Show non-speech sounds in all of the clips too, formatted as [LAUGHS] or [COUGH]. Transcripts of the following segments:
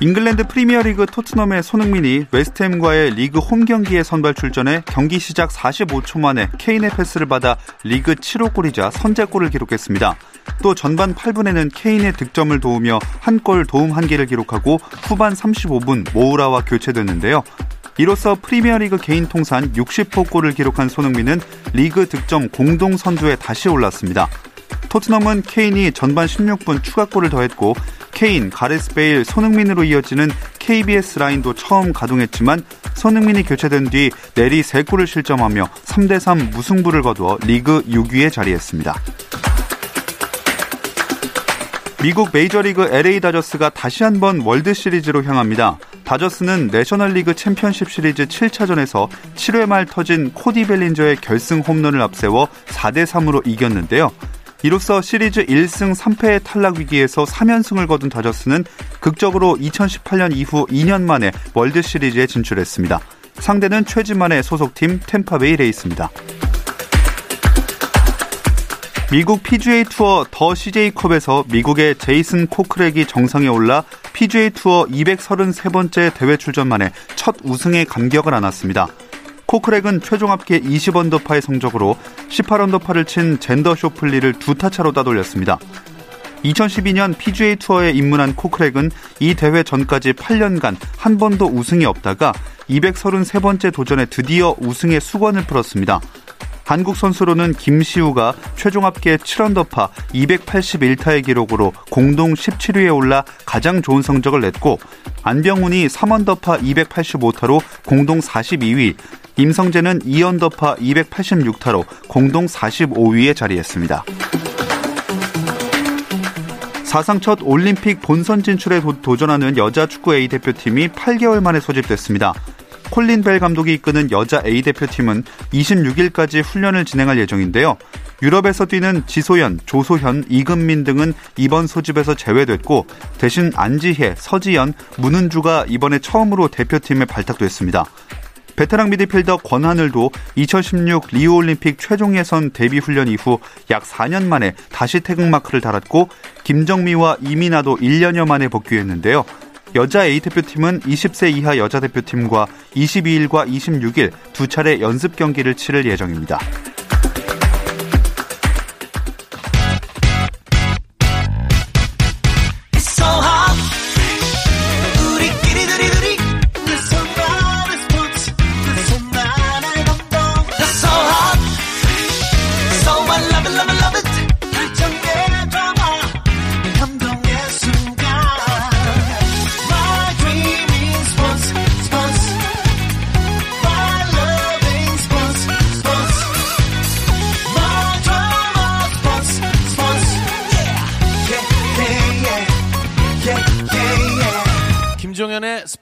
잉글랜드 프리미어리그 토트넘의 손흥민이 웨스트햄과의 리그 홈 경기에 선발 출전해 경기 시작 45초 만에 케인의 패스를 받아 리그 7호 골이자 선제골을 기록했습니다. 또 전반 8분에는 케인의 득점을 도우며 한 골 도움 한 개를 기록하고 후반 35분 모우라와 교체됐는데요. 이로써 프리미어리그 개인 통산 60호 골을 기록한 손흥민은 리그 득점 공동 선두에 다시 올랐습니다. 토트넘은 케인이 전반 16분 추가골을 더했고 케인, 가레스 베일, 손흥민으로 이어지는 KBS 라인도 처음 가동했지만 손흥민이 교체된 뒤 내리 3골을 실점하며 3대3 무승부를 거두어 리그 6위에 자리했습니다. 미국 메이저리그 LA 다저스가 다시 한번 월드 시리즈로 향합니다. 다저스는 내셔널리그 챔피언십 시리즈 7차전에서 7회 말 터진 코디 벨린저의 결승 홈런을 앞세워 4대 3으로 이겼는데요. 이로써 시리즈 1승 3패의 탈락 위기에서 3연승을 거둔 다저스는 극적으로 2018년 이후 2년 만에 월드 시리즈에 진출했습니다. 상대는 최지만의 소속팀 탬파베이 레이스입니다. 미국 PGA 투어 더 CJ컵에서 미국의 제이슨 코크렉이 정상에 올라 PGA 투어 233번째 대회 출전 만에 첫 우승에 감격을 안았습니다. 코크렉은 최종 합계 20언더파의 성적으로 18언더파를 친 젠더 쇼플리를 두 타차로 따돌렸습니다. 2012년 PGA 투어에 입문한 코크렉은 이 대회 전까지 8년간 한 번도 우승이 없다가 233번째 도전에 드디어 우승의 수건을 풀었습니다. 한국 선수로는 김시우가 최종 합계 7언더파 281타의 기록으로 공동 17위에 올라 가장 좋은 성적을 냈고 안병훈이 3언더파 285타로 공동 42위, 임성재는 2언더파 286타로 공동 45위에 자리했습니다. 사상 첫 올림픽 본선 진출에 도, 전하는 여자 축구 A 대표팀이 8개월 만에 소집됐습니다. 콜린 벨 감독이 이끄는 여자 A 대표팀은 26일까지 훈련을 진행할 예정인데요. 유럽에서 뛰는 지소연, 조소현, 이금민 등은 이번 소집에서 제외됐고 대신 안지혜, 서지연, 문은주가 이번에 처음으로 대표팀에 발탁됐습니다. 베테랑 미드필더 권하늘도 2016 리우올림픽 최종 예선 데뷔 훈련 이후 약 4년 만에 다시 태극마크를 달았고 김정미와 이민아도 1년여 만에 복귀했는데요. 여자 A대표팀은 20세 이하 여자 대표팀과 22일과 26일 두 차례 연습 경기를 치를 예정입니다.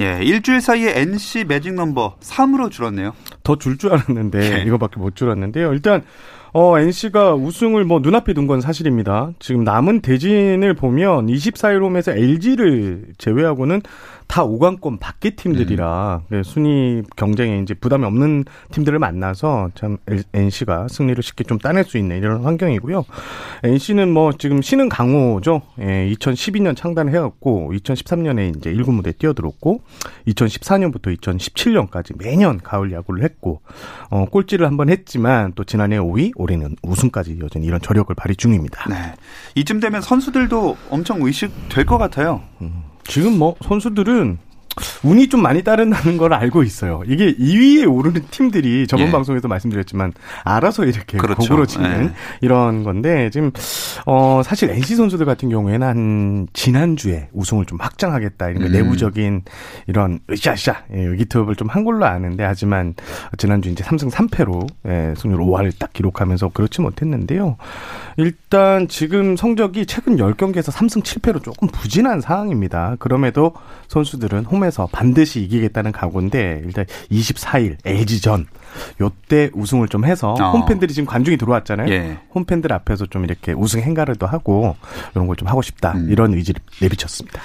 예, 일주일 사이에 NC 매직 넘버 3으로 줄었네요. 더 줄 줄 알았는데 네. 이거밖에 못 줄었는데요. 일단 어, NC가 우승을 뭐 눈앞에 둔 건 사실입니다. 지금 남은 대진을 보면 24일 홈에서 LG를 제외하고는 다 5강권 밖의 팀들이라 네. 순위 경쟁에 이제 부담이 없는 팀들을 만나서 참 NC가 승리를 쉽게 좀 따낼 수 있는 이런 환경이고요. NC는 뭐 지금 신은 강호죠. 예, 2012년 창단을 해왔고 2013년에 이제 1군 무대 뛰어들었고 2014년부터 2017년까지 매년 가을 야구를 했고 어, 꼴찌를 한번 했지만 또 지난해 5위, 올해는 우승까지 여전히 이런 저력을 발휘 중입니다. 네. 이쯤 되면 선수들도 엄청 의식될 것 같아요. 음. 지금 뭐 선수들은 운이 좀 많이 따른다는 걸 알고 있어요. 이게 2위에 오르는 팀들이 저번 예. 방송에서 말씀드렸지만 알아서 이렇게 그렇죠. 고구러지는 예. 이런 건데 지금 어 사실 NC 선수들 같은 경우에는 한 지난주에 우승을 좀 확장하겠다 이런 음. 내부적인 이런 으쌰으쌰 예, 의기투합을 좀 한 걸로 아는데 하지만 지난주 이제 3승 3패로 예, 승률 5할을 딱 기록하면서 그렇지 못했는데요. 일단 지금 성적이 최근 10경기에서 3승 7패로 조금 부진한 상황입니다. 그럼에도 선수들은 홈에 서 반드시 이기겠다는 각오인데 일단 24일 LG전 요때 우승을 좀 해서 어. 홈팬들이 지금 관중이 들어왔잖아요. 예. 홈팬들 앞에서 좀 이렇게 우승 행가를도 하고 이런 걸 좀 하고 싶다. 음. 이런 의지를 내비쳤습니다.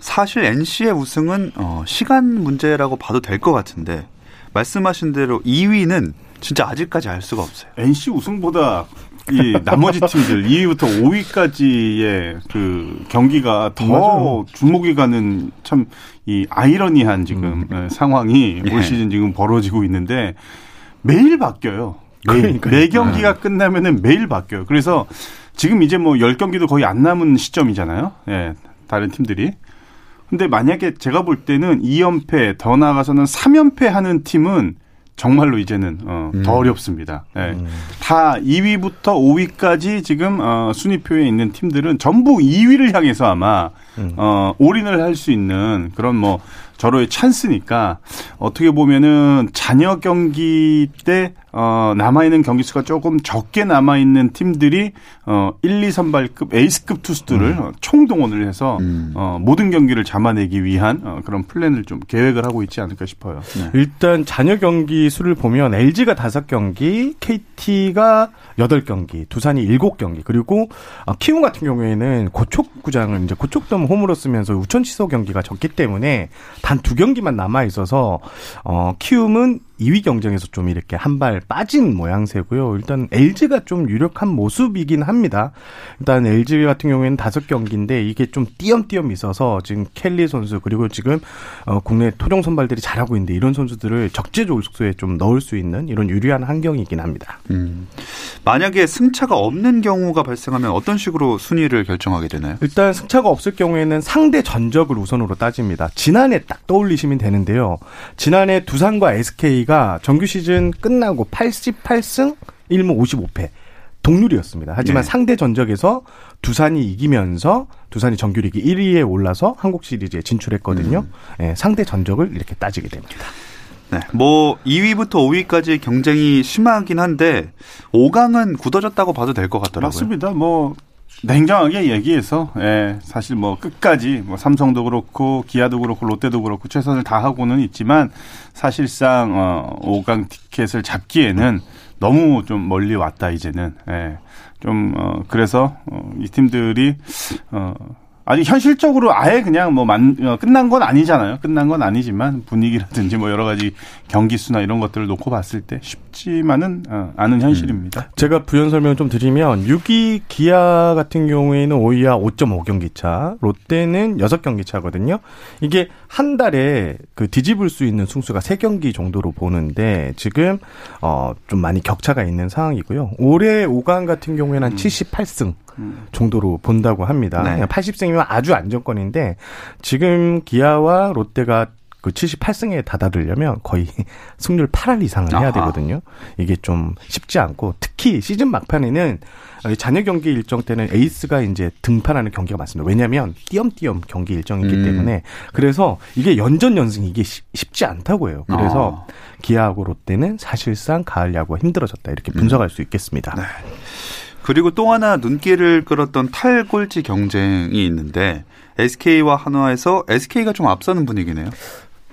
사실 NC의 우승은 어, 시간 문제라고 봐도 될 것 같은데 말씀하신 대로 2위는 진짜 아직까지 알 수가 없어요. NC 우승보다 이 나머지 팀들 2위부터 5위까지의 그 경기가 더 맞아요. 주목이 가는 참 이 아이러니한 지금 음. 상황이 예. 올 시즌 지금 벌어지고 있는데 매일 바뀌어요. 매일 매 경기가 네. 끝나면은 매일 바뀌어요. 그래서 지금 이제 뭐 10경기도 거의 안 남은 시점이잖아요. 예. 다른 팀들이. 근데 만약에 제가 볼 때는 2연패 더 나아가서는 3연패 하는 팀은 정말로 이제는 어, 음. 더 어렵습니다. 네. 음. 다 2위부터 5위까지 지금 어, 순위표에 있는 팀들은 전부 2위를 향해서 아마 음. 어, 올인을 할 수 있는 그런 뭐 저로의 찬스니까 어떻게 보면은 잔여 경기 때 어, 남아있는 경기 수가 조금 적게 남아있는 팀들이 어, 1, 2 선발급 에이스급 투수들을 음. 총동원을 해서 음. 어, 모든 경기를 잡아내기 위한 어, 그런 플랜을 좀 계획을 하고 있지 않을까 싶어요. 네. 일단 잔여 경기 수를 보면 LG가 5경기, KT가 8경기, 두산이 7경기, 그리고 어, 키움 같은 경우에는 고척구장을 이제 고척돔 홈으로 쓰면서 우천 취소 경기가 적기 때문에 단 두 경기만 남아 있어서 어, 키움은 2위 경쟁에서 좀 이렇게 한 발 빠진 모양새고요. 일단 LG가 좀 유력한 모습이긴 합니다. 일단 LG 같은 경우에는 다섯 경기인데 이게 좀 띄엄띄엄 있어서 지금 켈리 선수 그리고 지금 어 국내 토종 선발들이 잘하고 있는데 이런 선수들을 적재적소에 좀 넣을 수 있는 이런 유리한 환경이긴 합니다. 음. 만약에 승차가 없는 경우가 발생하면 어떤 식으로 순위를 결정하게 되나요? 일단 승차가 없을 경우에는 상대 전적을 우선으로 따집니다. 지난해 딱 떠올리시면 되는데요. 지난해 두산과 SK SK가 정규 시즌 끝나고 88승 1무 55패 동률이었습니다. 하지만 네. 상대 전적에서 두산이 이기면서 두산이 정규리그 1위에 올라서 한국 시리즈에 진출했거든요. 음. 네, 상대 전적을 이렇게 따지게 됩니다. 네. 뭐 2위부터 5위까지 경쟁이 심하긴 한데 5강은 굳어졌다고 봐도 될 것 같더라고요. 맞습니다. 뭐 냉정하게 얘기해서 예, 사실 뭐 끝까지 뭐 삼성도 그렇고 기아도 그렇고 롯데도 그렇고 최선을 다하고는 있지만 사실상 어 5강 티켓을 잡기에는 너무 좀 멀리 왔다 이제는 예. 좀 어, 그래서 어, 이 팀들이 어 아니 현실적으로 아예 그냥 뭐 만, 어, 끝난 건 아니잖아요. 끝난 건 아니지만 분위기라든지 뭐 여러 가지 경기 수나 이런 것들을 놓고 봤을 때 쉽지만은 어, 않은 현실입니다. 음. 제가 부연 설명 좀 드리면 6위 기아 같은 경우에는 5위와 5.5 경기 차, 롯데는 6 경기 차거든요. 이게 한 달에 그 뒤집을 수 있는 승수가 3경기 정도로 보는데 지금 어 좀 많이 격차가 있는 상황이고요. 올해 5강 같은 경우에는 한 78승 정도로 본다고 합니다. 네. 80승이면 아주 안정권인데 지금 기아와 롯데가 그 78승에 다다르려면 거의 [LAUGHS] 승률 8할 이상을 해야 되거든요. 이게 좀 쉽지 않고 특히 시즌 막판에는 잔여 경기 일정 때는 에이스가 이제 등판하는 경기가 많습니다. 왜냐하면 띄엄띄엄 경기 일정이기 음. 때문에 그래서 이게 연전 연승 이게 쉽지 않다고 해요. 그래서 어. 기아하고 롯데는 사실상 가을 야구가 힘들어졌다 이렇게 분석할 음. 수 있겠습니다. 네. 그리고 또 하나 눈길을 끌었던 탈골지 경쟁이 있는데 SK와 한화에서 SK가 좀 앞서는 분위기네요.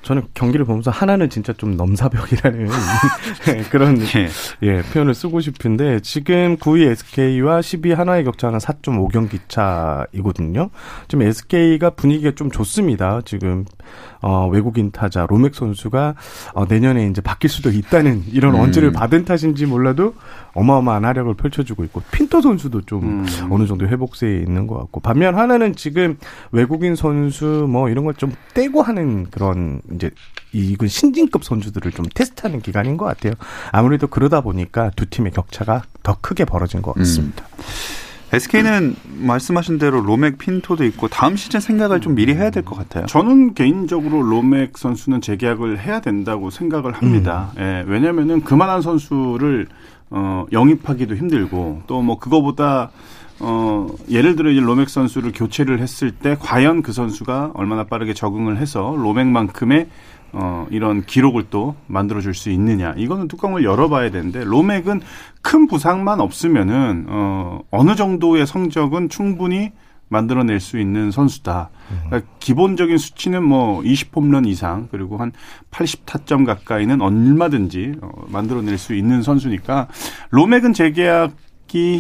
저는 경기를 보면서 하나는 진짜 좀 넘사벽이라는 [LAUGHS] 네, 그런 예. 예, 표현을 쓰고 싶은데 지금 9위 SK와 10위 하나의 격차는 4.5경기 차이거든요. 지금 SK가 분위기가 좀 좋습니다. 지금 어, 외국인 타자 로맥 선수가 어, 내년에 이제 바뀔 수도 있다는 이런 음. 언지를 받은 탓인지 몰라도 어마어마한 활약을 펼쳐주고 있고 핀터 선수도 좀 음. 어느 정도 회복세에 있는 것 같고 반면 하나는 지금 외국인 선수 뭐 이런 걸 좀 떼고 하는 그런 이제 이건 신진급 선수들을 좀 테스트하는 기간인 것 같아요. 아무래도 그러다 보니까 두 팀의 격차가 더 크게 벌어진 것 같습니다. 음. SK는 말씀하신 대로 로맥 핀토도 있고 다음 시즌 생각을 좀 미리 해야 될 것 같아요. 저는 개인적으로 로맥 선수는 재계약을 해야 된다고 생각을 합니다. 음. 예, 왜냐면은 그만한 선수를 어, 영입하기도 힘들고 또 뭐 그거보다 어, 예를 들어 이제 로맥 선수를 교체를 했을 때 과연 그 선수가 얼마나 빠르게 적응을 해서 로맥만큼의 어, 이런 기록을 또 만들어줄 수 있느냐. 이거는 뚜껑을 열어봐야 되는데, 로맥은 큰 부상만 없으면은, 어, 어느 정도의 성적은 충분히 만들어낼 수 있는 선수다. 그러니까 기본적인 수치는 뭐 20홈런 이상 그리고 한 80타점 가까이는 얼마든지 어, 만들어낼 수 있는 선수니까 로맥은 재계약이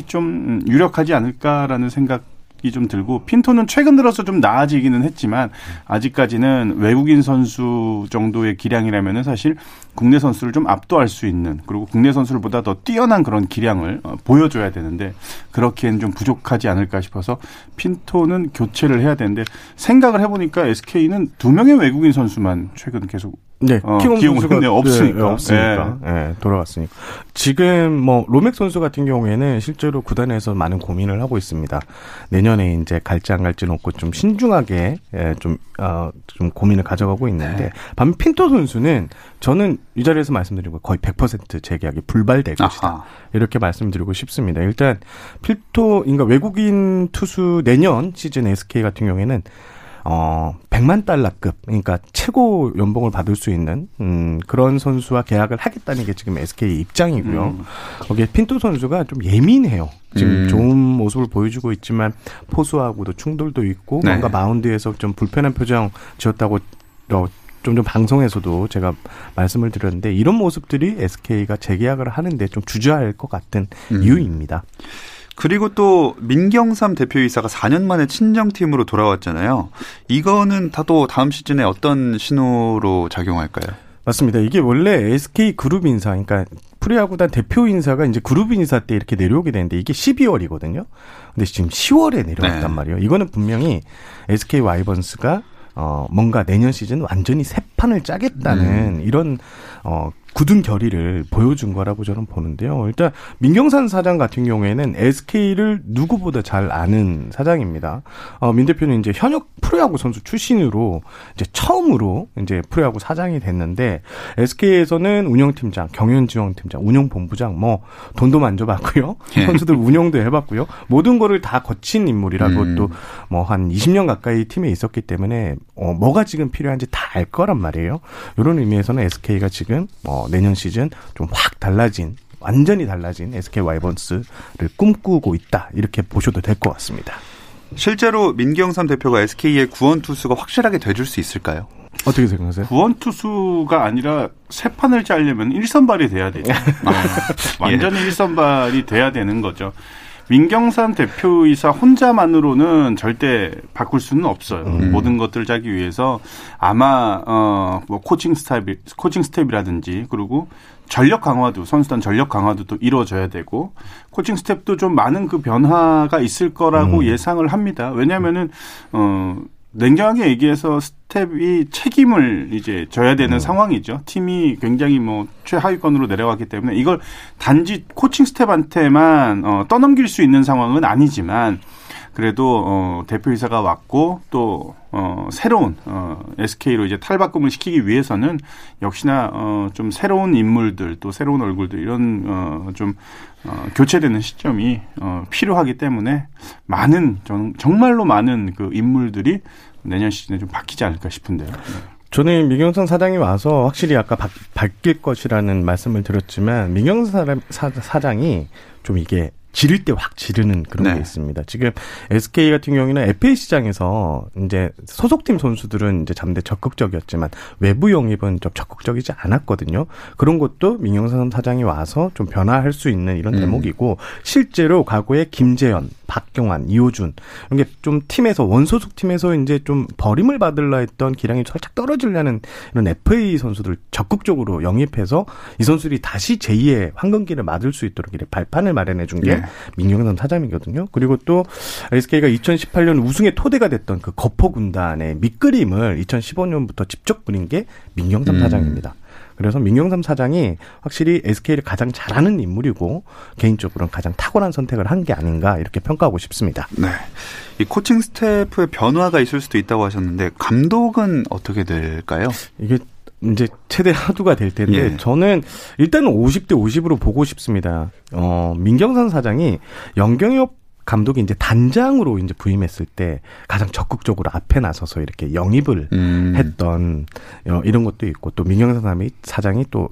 좀 유력하지 않을까라는 생각 좀 들고 핀토는 최근 들어서 좀 나아지기는 했지만 아직까지는 외국인 선수 정도의 기량이라면은 사실 국내 선수를 좀 압도할 수 있는 그리고 국내 선수들보다 더 뛰어난 그런 기량을 어, 보여줘야 되는데 그렇기엔 좀 부족하지 않을까 싶어서 핀토는 교체를 해야 되는데 생각을 해보니까 SK는 두 명의 외국인 선수만 최근 계속 네, 어, 기용을 했는데 없으니까. 네, 없으니까. 네. 네, 돌아왔으니까. 지금 뭐 로맥 선수 같은 경우에는 실제로 구단에서 많은 고민을 하고 있습니다. 내년에 이제 갈지 안 갈지 놓고 좀 신중하게 예, 좀, 어, 좀 고민을 가져가고 있는데 네. 반 핀토 선수는 저는 이 자리에서 말씀드리고 거의 100% 재계약이 불발될 것이다. 아하. 이렇게 말씀드리고 싶습니다. 일단 필토, 그러니까 외국인 투수 내년 시즌 SK 같은 경우에는 어, 100만 달러급, 그러니까 최고 연봉을 받을 수 있는, 음, 그런 선수와 계약을 하겠다는 게 지금 SK 입장이고요. 음. 거기에 핀토 선수가 좀 예민해요. 지금 음. 좋은 모습을 보여주고 있지만 포수하고도 충돌도 있고, 네. 뭔가 마운드에서 좀 불편한 표정 지었다고 어, 좀전 방송에서도 제가 말씀을 드렸는데 이런 모습들이 SK가 재계약을 하는데 좀 주저할 것 같은 음. 이유입니다. 그리고 또 민경삼 대표이사가 4년 만에 친정팀으로 돌아왔잖아요. 이거는 다도 다음 시즌에 어떤 신호로 작용할까요? 맞습니다. 이게 원래 SK 그룹 인사, 그러니까 프리야구단 대표 인사가 이제 그룹 인사 때 이렇게 내려오게 되는데 이게 12월이거든요. 근데 지금 10월에 내려왔단 네. 말이에요. 이거는 분명히 SK 와이번스가 어 뭔가 내년 시즌 완전히 새 판을 짜겠다는 음. 이런 어 굳은 결의를 보여준 거라고 저는 보는데요. 일단 민경산 사장 같은 경우에는 SK를 누구보다 잘 아는 사장입니다. 어, 민 대표는 이제 현역 프로야구 선수 출신으로 이제 처음으로 이제 프로야구 사장이 됐는데 SK에서는 운영팀장, 경연지원팀장, 운영본부장 뭐 돈도 만져봤고요. 예. 선수들 운영도 해봤고요. 모든 거를 다 거친 인물이라고 음. 또뭐 한 20년 가까이 팀에 있었기 때문에 어, 뭐가 지금 필요한지 다 알 거란 말이에요. 이런 의미에서는 SK가 지금 어, 내년 시즌 좀 확 달라진 완전히 달라진 SK 와이번스를 꿈꾸고 있다 이렇게 보셔도 될 것 같습니다. 실제로 민경삼 대표가 SK의 구원 투수가 확실하게 돼줄 수 있을까요? 어떻게 생각하세요? 구원 투수가 아니라 세 판을 짜려면 1선발이 돼야 되죠. 네. [LAUGHS] 완전히 예. 1선발이 돼야 되는 거죠. 민경삼 대표이사 혼자만으로는 절대 바꿀 수는 없어요. 음. 모든 것들을 짜기 위해서 아마 어뭐 코칭 스텝 코칭 스텝이라든지 그리고 전력 강화도 선수단 전력 강화도 또 이루어져야 되고 코칭 스텝도 좀 많은 그 변화가 있을 거라고 음. 예상을 합니다. 왜냐하면은 어 냉정하게 얘기해서 스텝이 책임을 이제 져야 되는 음. 상황이죠. 팀이 굉장히 뭐 최하위권으로 내려갔기 때문에 이걸 단지 코칭 스텝한테만 어, 떠넘길 수 있는 상황은 아니지만 그래도 어, 대표이사가 왔고 또 어, 새로운 어, SK로 이제 탈바꿈을 시키기 위해서는 역시나 어, 좀 새로운 인물들 또 새로운 얼굴들 이런 어, 좀 어, 교체되는 시점이 어, 필요하기 때문에 많은 정, 정말로 많은 그 인물들이 내년 시즌에 좀 바뀌지 않을까 싶은데요. 네. 저는 민경선 사장이 와서 확실히 아까 바, 바뀔 것이라는 말씀을 드렸지만 민경선 사장이 좀 이게 지를 때 확 지르는 그런 네. 게 있습니다. 지금 SK 같은 경우에는 FA 시장에서 이제 소속팀 선수들은 이제 잠대 적극적이었지만 외부 영입은 좀 적극적이지 않았거든요. 그런 것도 민영선 사장이 와서 좀 변화할 수 있는 이런 음. 대목이고 실제로 과거에 김재현, 박경환, 이호준 이런 게 좀 팀에서 원소속 팀에서 이제 좀 버림을 받을라 했던 기량이 살짝 떨어지려는 이런 FA 선수들 적극적으로 영입해서 이 선수들이 다시 제2의 황금기를 맞을 수 있도록 이렇게 발판을 마련해 준게 네. 민경선 사장이거든요. 그리고 또 SK가 2018년 우승의 토대가 됐던 그 거포 군단의 밑그림을 2015년부터 직접 그린 게 민경삼 음. 사장입니다. 그래서 민경삼 사장이 확실히 SK를 가장 잘하는 인물이고 개인적으로는 가장 탁월한 선택을 한 게 아닌가 이렇게 평가하고 싶습니다. 네. 이 코칭 스태프의 변화가 있을 수도 있다고 하셨는데 감독은 어떻게 될까요? 이게 이제 최대 화두가 될 텐데 예. 저는 일단은 50대 50으로 보고 싶습니다. 어, 민경삼 사장이 염경엽 감독이 이제 단장으로 이제 부임했을 때 가장 적극적으로 앞에 나서서 이렇게 영입을 음. 했던 어, 이런 것도 있고 또 민경삼 사장이 또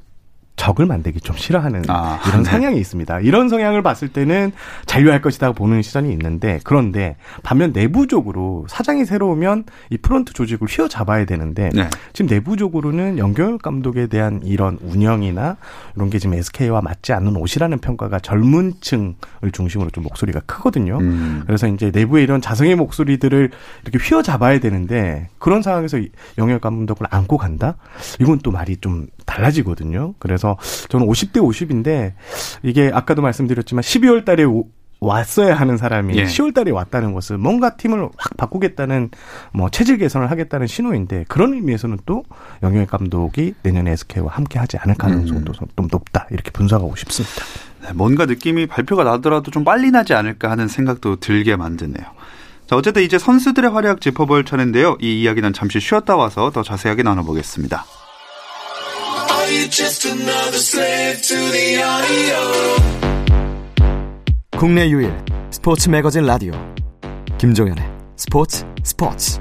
적을 만들기 좀 싫어하는 아, 이런 네. 성향이 있습니다. 이런 성향을 봤을 때는 잔류할 것이다 보는 시선이 있는데 그런데 반면 내부적으로 사장이 새로 오면 이 프론트 조직을 휘어잡아야 되는데 네. 지금 내부적으로는 염경엽 감독에 대한 이런 운영이나 이런 게 지금 SK와 맞지 않는 옷이라는 평가가 젊은 층을 중심으로 좀 목소리가 크거든요. 음. 그래서 이제 내부의 이런 자성의 목소리들을 이렇게 휘어잡아야 되는데 그런 상황에서 영역 감독을 안고 간다? 이건 또 말이 좀 달라지거든요. 그래서 저는 50대 50인데 이게 아까도 말씀드렸지만 12월 달에 오- 왔어야 하는 사람이 예. 10월 달에 왔다는 것은 뭔가 팀을 확 바꾸겠다는 뭐 체질 개선을 하겠다는 신호인데 그런 의미에서는 또 영역 감독이 내년에 SK와 함께 하지 않을 가능성도 좀 높다 이렇게 분석하고 싶습니다. 네, 뭔가 느낌이 발표가 나더라도 좀 빨리 나지 않을까 하는 생각도 들게 만드네요. 자, 어쨌든 이제 선수들의 활약 짚어볼 차례인데요. 이 이야기는 잠시 쉬었다 와서 더 자세하게 나눠보겠습니다. 국내 유일 스포츠 매거진 라디오 김종현의 스포츠 스포츠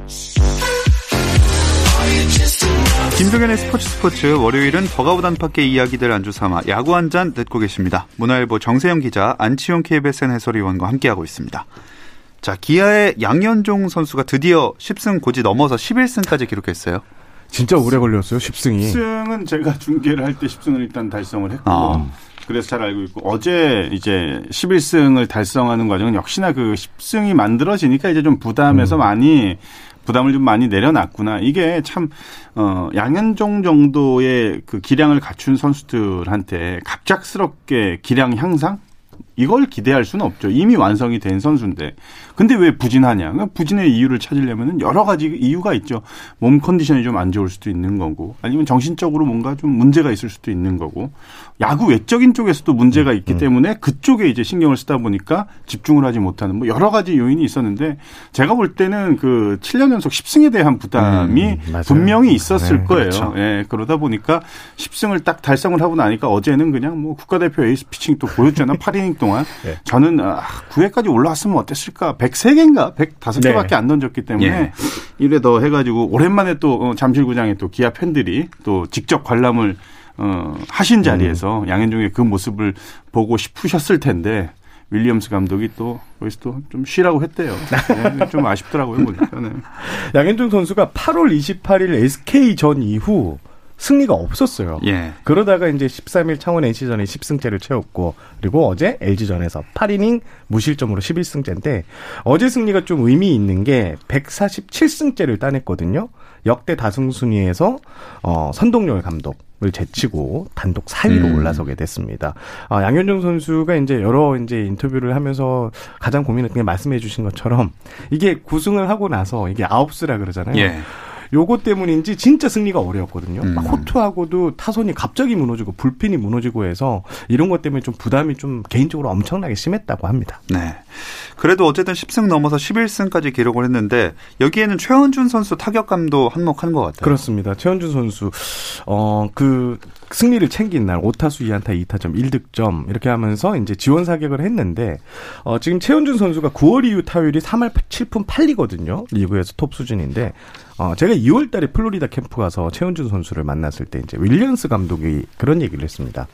김종현의 스포츠 스포츠 월요일은 버가우드 안팎의 이야기들 안주 삼아 야구 한 잔 듣고 계십니다. 문화일보 정세영 기자 안치용 KBSN 해설위원과 함께하고 있습니다. 자, 기아의 양현종 선수가 드디어 10승 고지 넘어서 11승까지 기록했어요. 진짜 오래 걸렸어요 10승이. 10승은 제가 중계를 할 때 10승을 일단 달성을 했고 아. 그래서 잘 알고 있고 어제 이제 11승을 달성하는 과정은 역시나 그 10승이 만들어지니까 이제 좀 부담에서 많이 부담을 좀 많이 내려놨구나. 이게 참, 어, 양현종 정도의 그 기량을 갖춘 선수들한테 갑작스럽게 기량 향상? 이걸 기대할 수는 없죠. 이미 완성이 된 선수인데. 근데 왜 부진하냐? 그러니까 부진의 이유를 찾으려면 여러 가지 이유가 있죠. 몸 컨디션이 좀 안 좋을 수도 있는 거고, 아니면 정신적으로 뭔가 좀 문제가 있을 수도 있는 거고, 야구 외적인 쪽에서도 문제가 있기 때문에 그쪽에 이제 신경을 쓰다 보니까 집중을 하지 못하는 뭐 여러 가지 요인이 있었는데, 제가 볼 때는 그 7년 연속 10승에 대한 부담이 음. 분명히 있었을 네, 거예요. 그렇죠. 예, 그러다 보니까 10승을 딱 달성을 하고 나니까 어제는 그냥 뭐 국가대표 에이스 피칭 또 보였잖아. 8이닝 동안. 네. [LAUGHS] 저는 아, 9회까지 올라왔으면 어땠을까? 103개인가? 105개밖에 네. 안 던졌기 때문에 예. 이래 더 해가지고 오랜만에 또 어, 잠실구장에 또 기아 팬들이 또 직접 관람을 어, 하신 자리에서 양현종의 그 모습을 보고 싶으셨을 텐데 윌리엄스 감독이 또 거기서 또 좀 쉬라고 했대요. 네, 좀 아쉽더라고요 보니까. 네. [LAUGHS] 양현종 선수가 8월 28일 SK전 이후 승리가 없었어요. 예. 그러다가 이제 13일 창원 NC전에 10승째를 채웠고 그리고 어제 LG전에서 8이닝 무실점으로 11승째인데 어제 승리가 좀 의미 있는 게 147승째를 따냈거든요. 역대 다승 순위에서 어 선동열 감독 을 제치고 단독 4위로 음. 올라서게 됐습니다. 아, 양현종 선수가 이제 여러 이제 인터뷰를 하면서 가장 고민했던 게 말씀해 주신 것처럼 이게 9승을 하고 나서 이게 아홉수라 그러잖아요. 예. 요것 때문인지 진짜 승리가 어려웠거든요. 음. 막 호투하고도 타선이 갑자기 무너지고 불펜이 무너지고 해서 이런 것 때문에 좀 부담이 좀 개인적으로 엄청나게 심했다고 합니다. 네. 그래도 어쨌든 10승 넘어서 11승까지 기록을 했는데 여기에는 최원준 선수 타격감도 한몫한 것 같아요. 그렇습니다. 최원준 선수 어 그 승리를 챙긴 날 5타수 2안타 2타점 1득점 이렇게 하면서 이제 지원 사격을 했는데 어 지금 최원준 선수가 9월 이후 타율이 3할 7푼 8리거든요. 리그에서 톱 수준인데 어 제가 2월 달에 플로리다 캠프 가서 최원준 선수를 만났을 때 이제 윌리엄스 감독이 그런 얘기를 했습니다.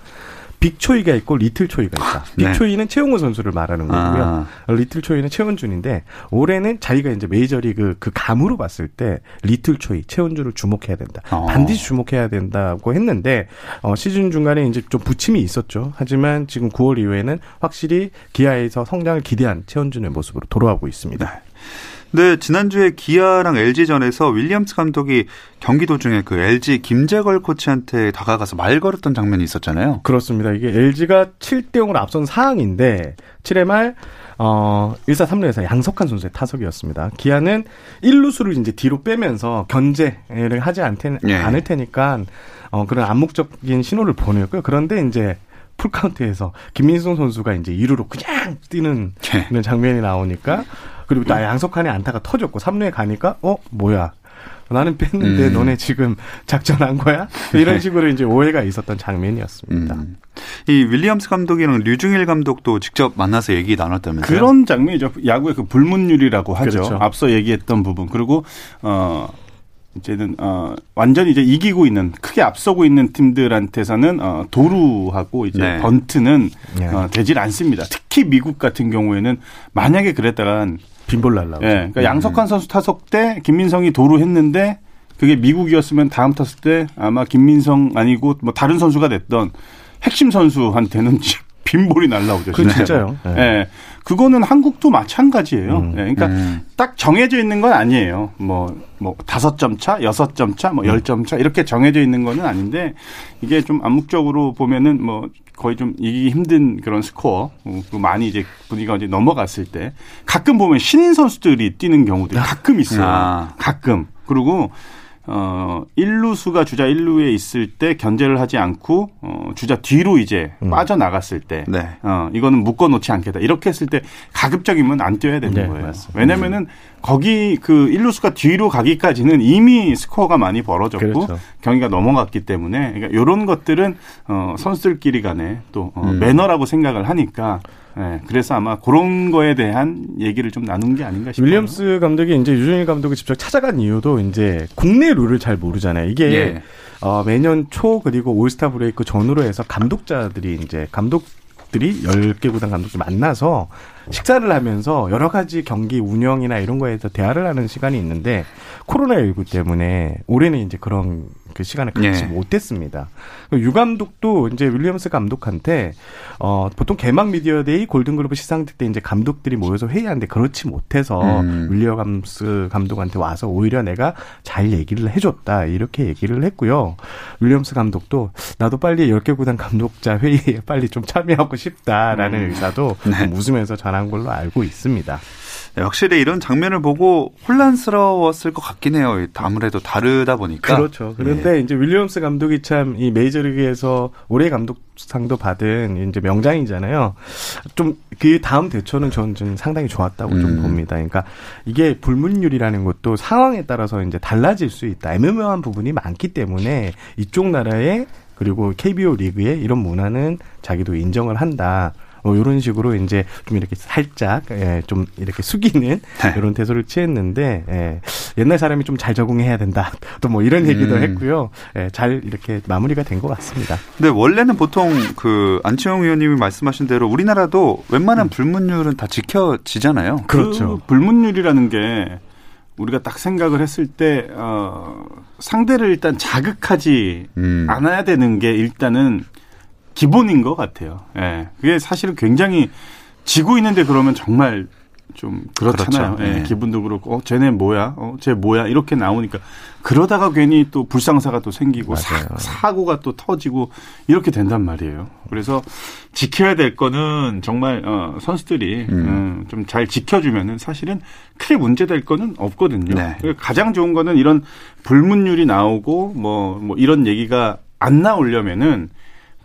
Big 초이가 있고 Little 초이가 있다. 네. Big 초이는 최형우 선수를 말하는 거고요. 아. Little 초이는 최원준인데 올해는 자기가 이제 메이저리그 그 감으로 봤을 때 Little 초이 최원준을 주목해야 된다. 어. 반드시 주목해야 된다고 했는데 어, 시즌 중간에 이제 좀 부침이 있었죠. 하지만 지금 9월 이후에는 확실히 기아에서 성장을 기대한 최원준의 모습으로 돌아오고 있습니다. 네, 지난주에 기아랑 LG전에서 윌리엄스 감독이 경기 도중에 그 LG 김재걸 코치한테 다가가서 말 걸었던 장면이 있었잖아요. 그렇습니다. 이게 LG가 7대 0으로 앞선 상황인데 7회 말 어, 1사 3루에서 양석환 선수의 타석이었습니다. 기아는 1루수를 이제 뒤로 빼면서 견제를 하지 않테, 예. 않을 테니까 어, 그런 암묵적인 신호를 보냈고요. 그런데 이제 풀카운트에서 김민성 선수가 이제 2루로 그냥 뛰는 예. 장면이 나오니까 그리고 또 양석환의 안타가 터졌고 3루에 가니까 어 뭐야 나는 뺐는데 음. 너네 지금 작전한 거야? 이런 네. 식으로 이제 오해가 있었던 장면이었습니다. 음. 이 윌리엄스 감독이랑 류중일 감독도 직접 만나서 얘기 나눴다면서요? 그런 장면이죠. 야구의 그 불문율이라고 하죠. 그렇죠. 앞서 얘기했던 부분. 그리고 어 이제는 어 완전히 이제 이기고 있는 크게 앞서고 있는 팀들한테서는 어 도루하고 이제 네. 번트는 네. 어 되질 않습니다. 특히 미국 같은 경우에는 만약에 그랬다간 빈볼 날라고. 예. 그러니까 음. 양석환 선수 타석 때 김민성이 도루 했는데 그게 미국이었으면 다음 타석 때 아마 김민성 아니고 뭐 다른 선수가 됐던 핵심 선수한테는 [LAUGHS] 빈볼이 날라오죠. 그 진짜요. 예. 네. 그거는 한국도 마찬가지예요. 음. 네. 그러니까 음. 딱 정해져 있는 건 아니에요. 뭐, 뭐, 다섯 점 차, 여섯 점 차, 뭐, 열점 차, 이렇게 정해져 있는 거는 아닌데, 이게 좀 암묵적으로 보면은 뭐, 거의 좀 이기기 힘든 그런 스코어, 어, 많이 이제 분위기가 이제 넘어갔을 때, 가끔 보면 신인 선수들이 뛰는 경우도 가끔 있어요. 아. 가끔. 그리고 어, 1루수가 주자 1루에 있을 때 견제를 하지 않고, 어, 주자 뒤로 이제 음. 빠져나갔을 때, 네. 어, 이거는 묶어 놓지 않겠다. 이렇게 했을 때 가급적이면 안 뛰어야 되는 네, 거예요. 맞습니다. 왜냐면은 거기 그 1루수가 뒤로 가기까지는 이미 스코어가 많이 벌어졌고 그렇죠. 경기가 넘어갔기 때문에 그러니까 이런 것들은 어, 선수들끼리 간에 또 어, 음. 매너라고 생각을 하니까 네, 그래서 아마 그런 거에 대한 얘기를 좀 나눈 게 아닌가 싶어요. 윌리엄스 감독이 이제 유정일 감독이 직접 찾아간 이유도 이제 국내 룰을 잘 모르잖아요. 이게 예. 어, 매년 초 그리고 올스타 브레이크 전후로 해서 감독자들이 이제 감독 들이 10개 구단 감독들 만나서 식사를 하면서 여러 가지 경기 운영이나 이런 거에 서 대화를 하는 시간이 있는데 코로나19 때문에 올해는 이제 그런 그 시간을 갖지 네. 못했습니다. 유 감독도 이제 윌리엄스 감독한테 어 보통 개막 미디어데이 골든글로브 시상식 때 이제 감독들이 모여서 회의하는데 그렇지 못해서 음. 윌리엄스 감독한테 와서 오히려 내가 잘 얘기를 해줬다 이렇게 얘기를 했고요. 윌리엄스 감독도 나도 빨리 10개 구단 감독자 회의에 빨리 좀 참여하고 싶다라는 음. 의사도 네. 웃으면서 전한 걸로 알고 있습니다. 네, 확실히 이런 장면을 보고 혼란스러웠을 것 같긴 해요. 아무래도 다르다 보니까. 그렇죠. 그런데 네. 이제 윌리엄스 감독이 참 이 메이저리그에서 올해 감독상도 받은 이제 명장이잖아요. 좀 그 다음 대처는 저는 좀 상당히 좋았다고 음. 좀 봅니다. 그러니까 이게 불문율이라는 것도 상황에 따라서 이제 달라질 수 있다. 애매모호한 부분이 많기 때문에 이쪽 나라에 그리고 KBO 리그에 이런 문화는 자기도 인정을 한다. 뭐 이런 식으로 이제 좀 이렇게 살짝 예, 좀 이렇게 숙이는 네. 이런 태도를 취했는데 예, 옛날 사람이 좀 잘 적응해야 된다. [LAUGHS] 또 뭐 이런 얘기도 음. 했고요. 예, 잘 이렇게 마무리가 된 것 같습니다. 근데 원래는 보통 그 안치홍 의원님이 말씀하신 대로 우리나라도 웬만한 음. 불문율은 다 지켜지잖아요. 그렇죠. 그 불문율이라는 게 우리가 딱 생각을 했을 때 어, 상대를 일단 자극하지 음. 않아야 되는 게 일단은 기본인 것 같아요. 예. 그게 사실은 굉장히 지고 있는데 그러면 정말 좀 그렇잖아요. 그렇죠. 예. 네. 기분도 그렇고, 어, 쟤네 뭐야? 어, 쟤 뭐야? 이렇게 나오니까 그러다가 괜히 또 불상사가 또 생기고 사, 고가또 터지고 이렇게 된단 말이에요. 그래서 지켜야 될 거는 정말 어, 선수들이 음. 어, 좀잘 지켜주면은 사실은 크게 문제될 거는 없거든요. 네. 가장 좋은 거는 이런 불문율이 나오고 뭐뭐 뭐 이런 얘기가 안 나오려면은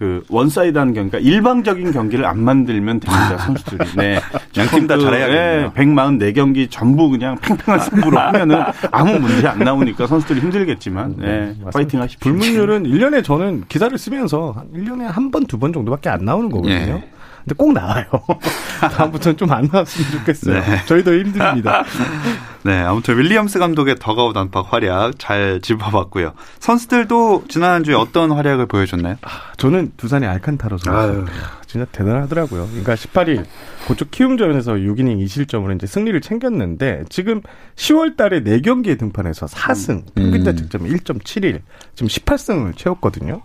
그 one-side한 경기, 그러니까 일방적인 경기를 안 만들면 됩니다 선수들이. 네, [LAUGHS] 양팀 다 잘해야겠네요. 네, 144경기 전부 그냥 팽팽한 승부로 하면은 아무 문제 안 나오니까 선수들이 힘들겠지만, 네, 네 파이팅 하십시오. 불문율은 1년에 저는 기사를 쓰면서 1년에 한 번, 두 번 정도밖에 안 나오는 거거든요. 네. 근데 꼭 나와요. [LAUGHS] 다음부터는 좀 안 나왔으면 좋겠어요. 네. 저희도 힘듭니다. [LAUGHS] 네, 아무튼 윌리엄스 감독의 더가웃 안팎 활약 잘 짚어봤고요. 선수들도 지난주에 어떤 활약을 보여줬나요? 아, 저는 두산의 알칸타로 선수. 진짜 대단하더라고요. 그러니까 18일 고쪽 키움전에서 6이닝 2실점으로 이제 승리를 챙겼는데 지금 10월 달에 4경기에 등판해서 4승, 평균 자책점 1.71, 지금 18승을 채웠거든요.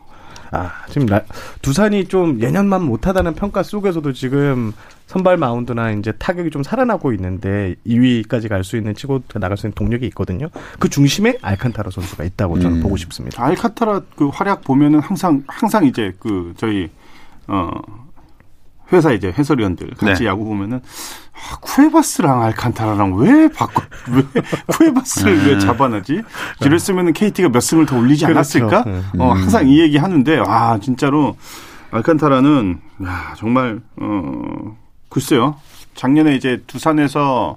아, 지금 나, 두산이 좀 예년만 못하다는 평가 속에서도 지금 선발 마운드나 이제 타격이 좀 살아나고 있는데 2위까지 갈 수 있는 치고 나갈 수 있는 동력이 있거든요. 그 중심에 알칸타라 선수가 있다고 저는 음. 보고 싶습니다. 알카타라 그 활약 보면은 항상 항상 이제 그 저희 어 회사 이제 해설위원들 같이 네. 야구 보면은 아, 쿠에바스랑 알칸타라랑 왜 바꿔 왜 [LAUGHS] 쿠에바스를 왜 잡아내지? 이랬으면은 KT가 몇 승을 더 올리지 그렇죠. 않았을까? 음. 어 항상 이 얘기 하는데 아 진짜로 알칸타라는 야 정말 어 글쎄요 작년에 이제 두산에서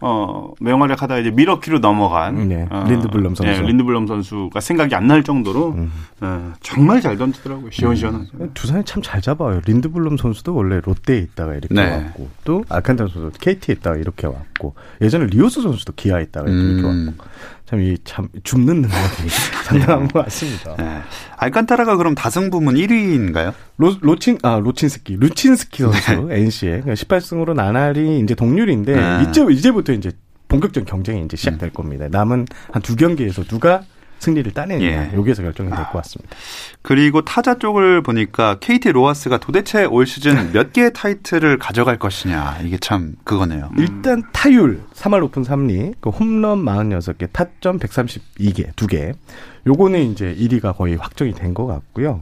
어 맹활약 하다가 이제 미러키로 넘어간 네, 어, 린드블럼 선수. 예, 린드블럼 선수가 생각이 안 날 정도로 음. 어, 정말 잘 던지더라고요 시원시원하게 두산이 참 잘 잡아요. 린드블럼 선수도 원래 롯데에 있다가 이렇게 네. 왔고 또 알칸타라 선수도 KT에 있다가 이렇게 왔고 예전에 리오스 선수도 기아에 있다가 이렇게 음. 왔고 참 이 참 줍는 능력이 상당한 것 같습니다. [LAUGHS] 네. 알칸타라가 그럼 다승 부문 1위인가요? 로, 로친 아 로친스키 루친스키 선수 NC의 18승으로 나란히 이제 동률인데 네. 이제 이제부터 이제 본격적 경쟁이 이제 시작될 겁니다. 남은 한 두 경기에서 누가 승리를 따내느냐 예. 여기에서 결정이 될 것 같습니다. 그리고 타자 쪽을 보니까 KT 로하스가 도대체 올 시즌 몇 개의 타이틀을 가져갈 것이냐 이게 참 그거네요. 일단 타율 3할 5푼 3리, 그 홈런 46개, 타점 132개, 2개. 요거는 이제 1위가 거의 확정이 된 것 같고요.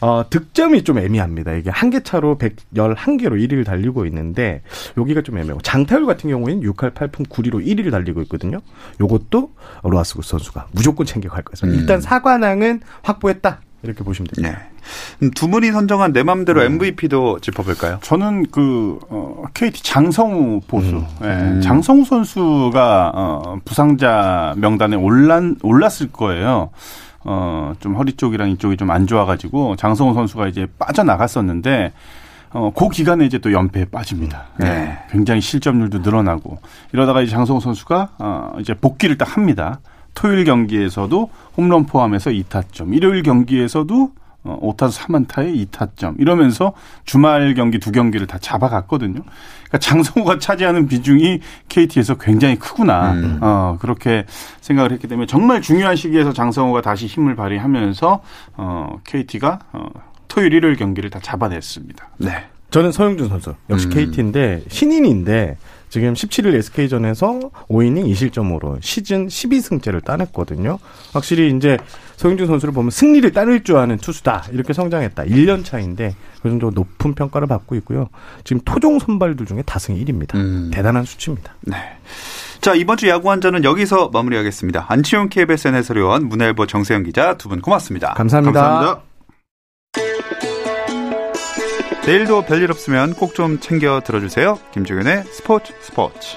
어, 득점이 좀 애매합니다. 이게 한 개 차로 111개로 1위를 달리고 있는데 여기가 좀 애매하고 장타율 같은 경우에는 6할 8푼 9리로 1위를 달리고 있거든요. 요것도 로하스 선수가 무조건 챙겨갈 거예요. 음. 일단 사관왕은 확보했다. 이렇게 보시면 됩니다. 네. 음, 두 분이 선정한 내 맘대로 음. MVP도 짚어볼까요? 저는 그 어, KT 장성우 보수, 음. 예, 음. 장성우 선수가 어, 부상자 명단에 올란 올랐을 거예요. 어, 좀 허리 쪽이랑 이쪽이 좀 안 좋아가지고 장성우 선수가 이제 빠져나갔었는데 어, 그 기간에 이제 또 연패에 빠집니다. 네. 예, 굉장히 실점률도 늘어나고 이러다가 이제 장성우 선수가 어, 이제 복귀를 딱 합니다. 토요일 경기에서도 홈런 포함해서 2타점, 일요일 경기에서도 어, 5타수 3안타에 2타점 이러면서 주말 경기 두 경기를 다 잡아갔거든요. 그러니까 장성호가 차지하는 비중이 KT에서 굉장히 크구나. 음. 어, 그렇게 생각을 했기 때문에 정말 중요한 시기에서 장성호가 다시 힘을 발휘하면서 어, KT가 어, 토요일 일요일 경기를 다 잡아냈습니다. 네. 저는 서영준 선수 역시 음. KT인데 신인인데 지금 17일 SK전에서 5이닝 2실점으로 시즌 12승째를 따냈거든요. 확실히 이제 서영준 선수를 보면 승리를 따낼 줄 아는 투수다 이렇게 성장했다. 1년 차인데 그 정도 높은 평가를 받고 있고요. 지금 토종 선발들 중에 다승 1위입니다. 음. 대단한 수치입니다. 네. 자, 이번 주 야구 한전은 여기서 마무리하겠습니다. 안치용 KBSN 해설위원, 문화일보 정세영 기자 두 분 고맙습니다. 감사합니다. 감사합니다. 내일도 별일 없으면 꼭 좀 챙겨 들어주세요. 김종현의 스포츠 스포츠.